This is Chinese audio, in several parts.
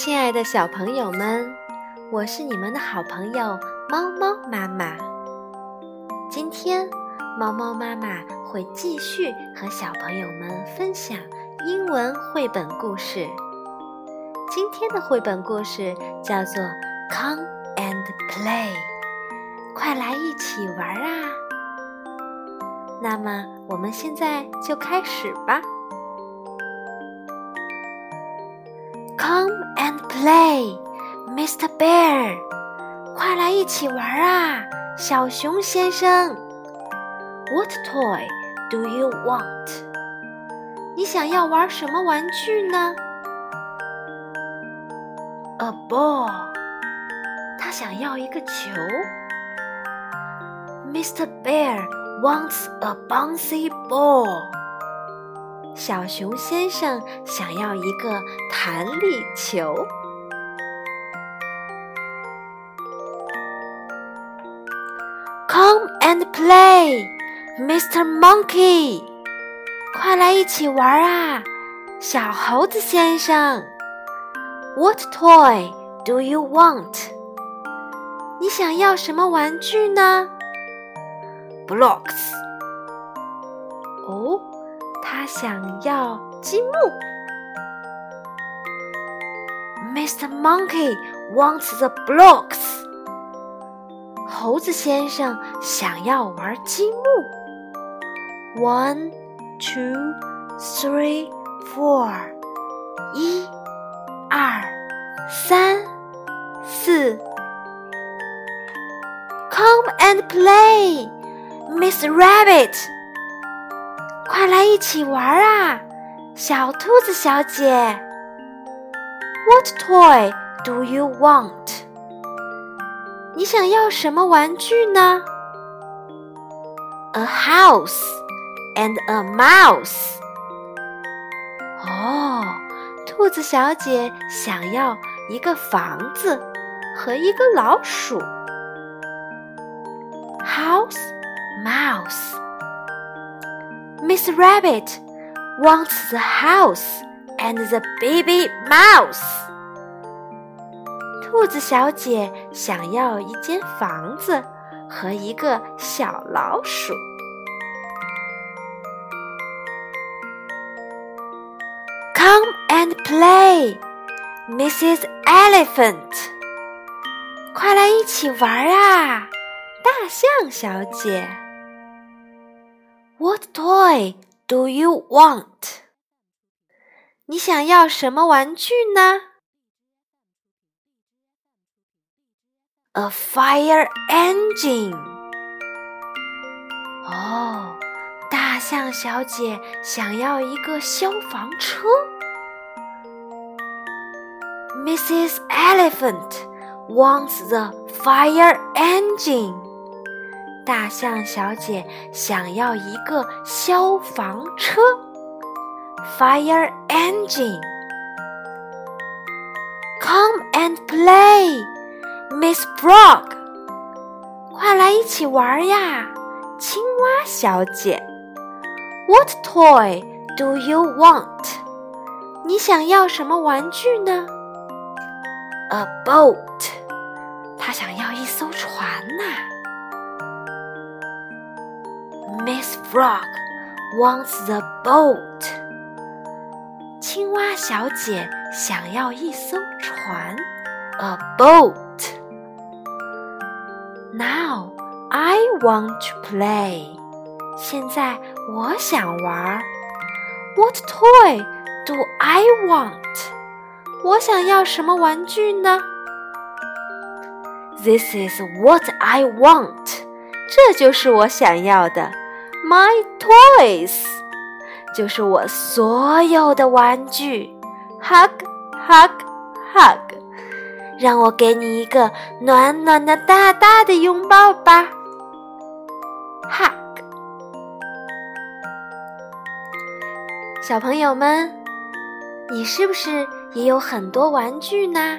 亲爱的小朋友们，我是你们的好朋友猫猫妈妈。今天，猫猫妈妈会继续和小朋友们分享英文绘本故事。今天的绘本故事叫做《Come and Play》，快来一起玩啊！那么，我们现在就开始吧。Come and play, Mr. Bear，快来一起玩啊，小熊先生。What toy do you want？你想要玩什么玩具呢？A ball，他想要一个球。Mr. Bear wants a bouncy ball。 小熊先生想要一个弹力球。Come and play, Mr. Monkey！快来一起玩啊，小猴子先生。What toy do you want？你想要什么玩具呢？Blocks。哦。他想要积木。Mr. Monkey wants the blocks。猴子先生想要玩积木。One, two, three, four。一、二、三、四。Come and play, Miss Rabbit。快来一起玩啊，小兔子小姐！What toy do you want？你想要什么玩具呢？A house and a mouse。哦，兔子小姐想要一个房子和一个老鼠。House, mouse。Miss Rabbit wants the house and the baby mouse。兔子小姐想要一间房子和一个小老鼠。Come and play, Mrs. Elephant。快来一起玩啊，大象小姐。What toy do you want？你想要什么玩具呢？A fire engine。哦，大象小姐想要一个消防车。Mrs. Elephant wants the fire engine。 大象小姐想要一个消防车，fire engine。Come and play, Miss Frog。快来一起玩呀，青蛙小姐。What toy do you want？你想要什么玩具呢？A boat。Frog wants the boat。青蛙小姐想要一艘船，a boat。Now I want to play。现在我想玩。What toy do I want？我想要什么玩具呢？This is what I want。这就是我想要的 ，My toys，就是我所有的玩具。Hug，hug，hug，让我给你一个暖暖的大大的拥抱吧。Hug，小朋友们，你是不是也有很多玩具呢？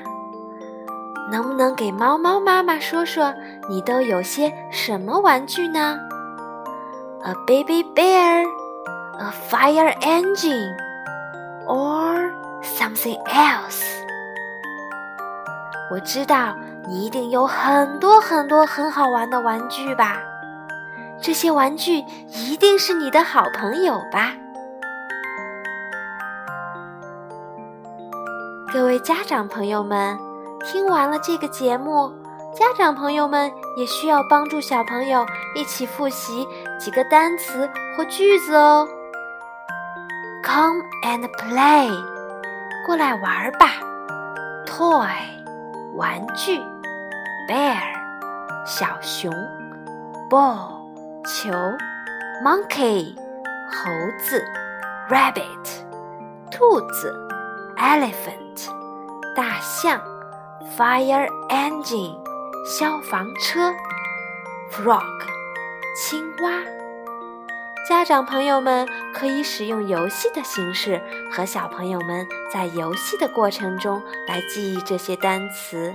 能不能给猫猫妈妈说说，你都有些什么玩具呢？A baby bear, a fire engine, or something else？我知道你一定有很多很多很好玩的玩具吧？这些玩具一定是你的好朋友吧？各位家长朋友们，听完了这个节目，家长朋友们也需要帮助小朋友一起复习几个单词或句子哦。Come and play，过来玩吧。Toy，玩具。Bear，小熊。Ball，球。Monkey，猴子。Rabbit，兔子。Elephant，大象。Fire engine，消防车。Frog， 青蛙。家长朋友们可以使用游戏的形式和小朋友们在游戏的过程中来记忆这些单词。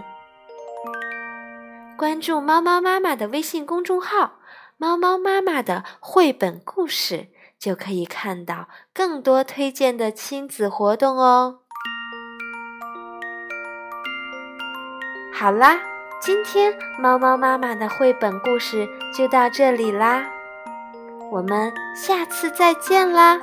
关注猫猫妈妈的微信公众号“猫猫妈妈的绘本故事”，就可以看到更多推荐的亲子活动哦。好啦，今天猫猫妈妈的绘本故事就到这里啦。我们下次再见啦！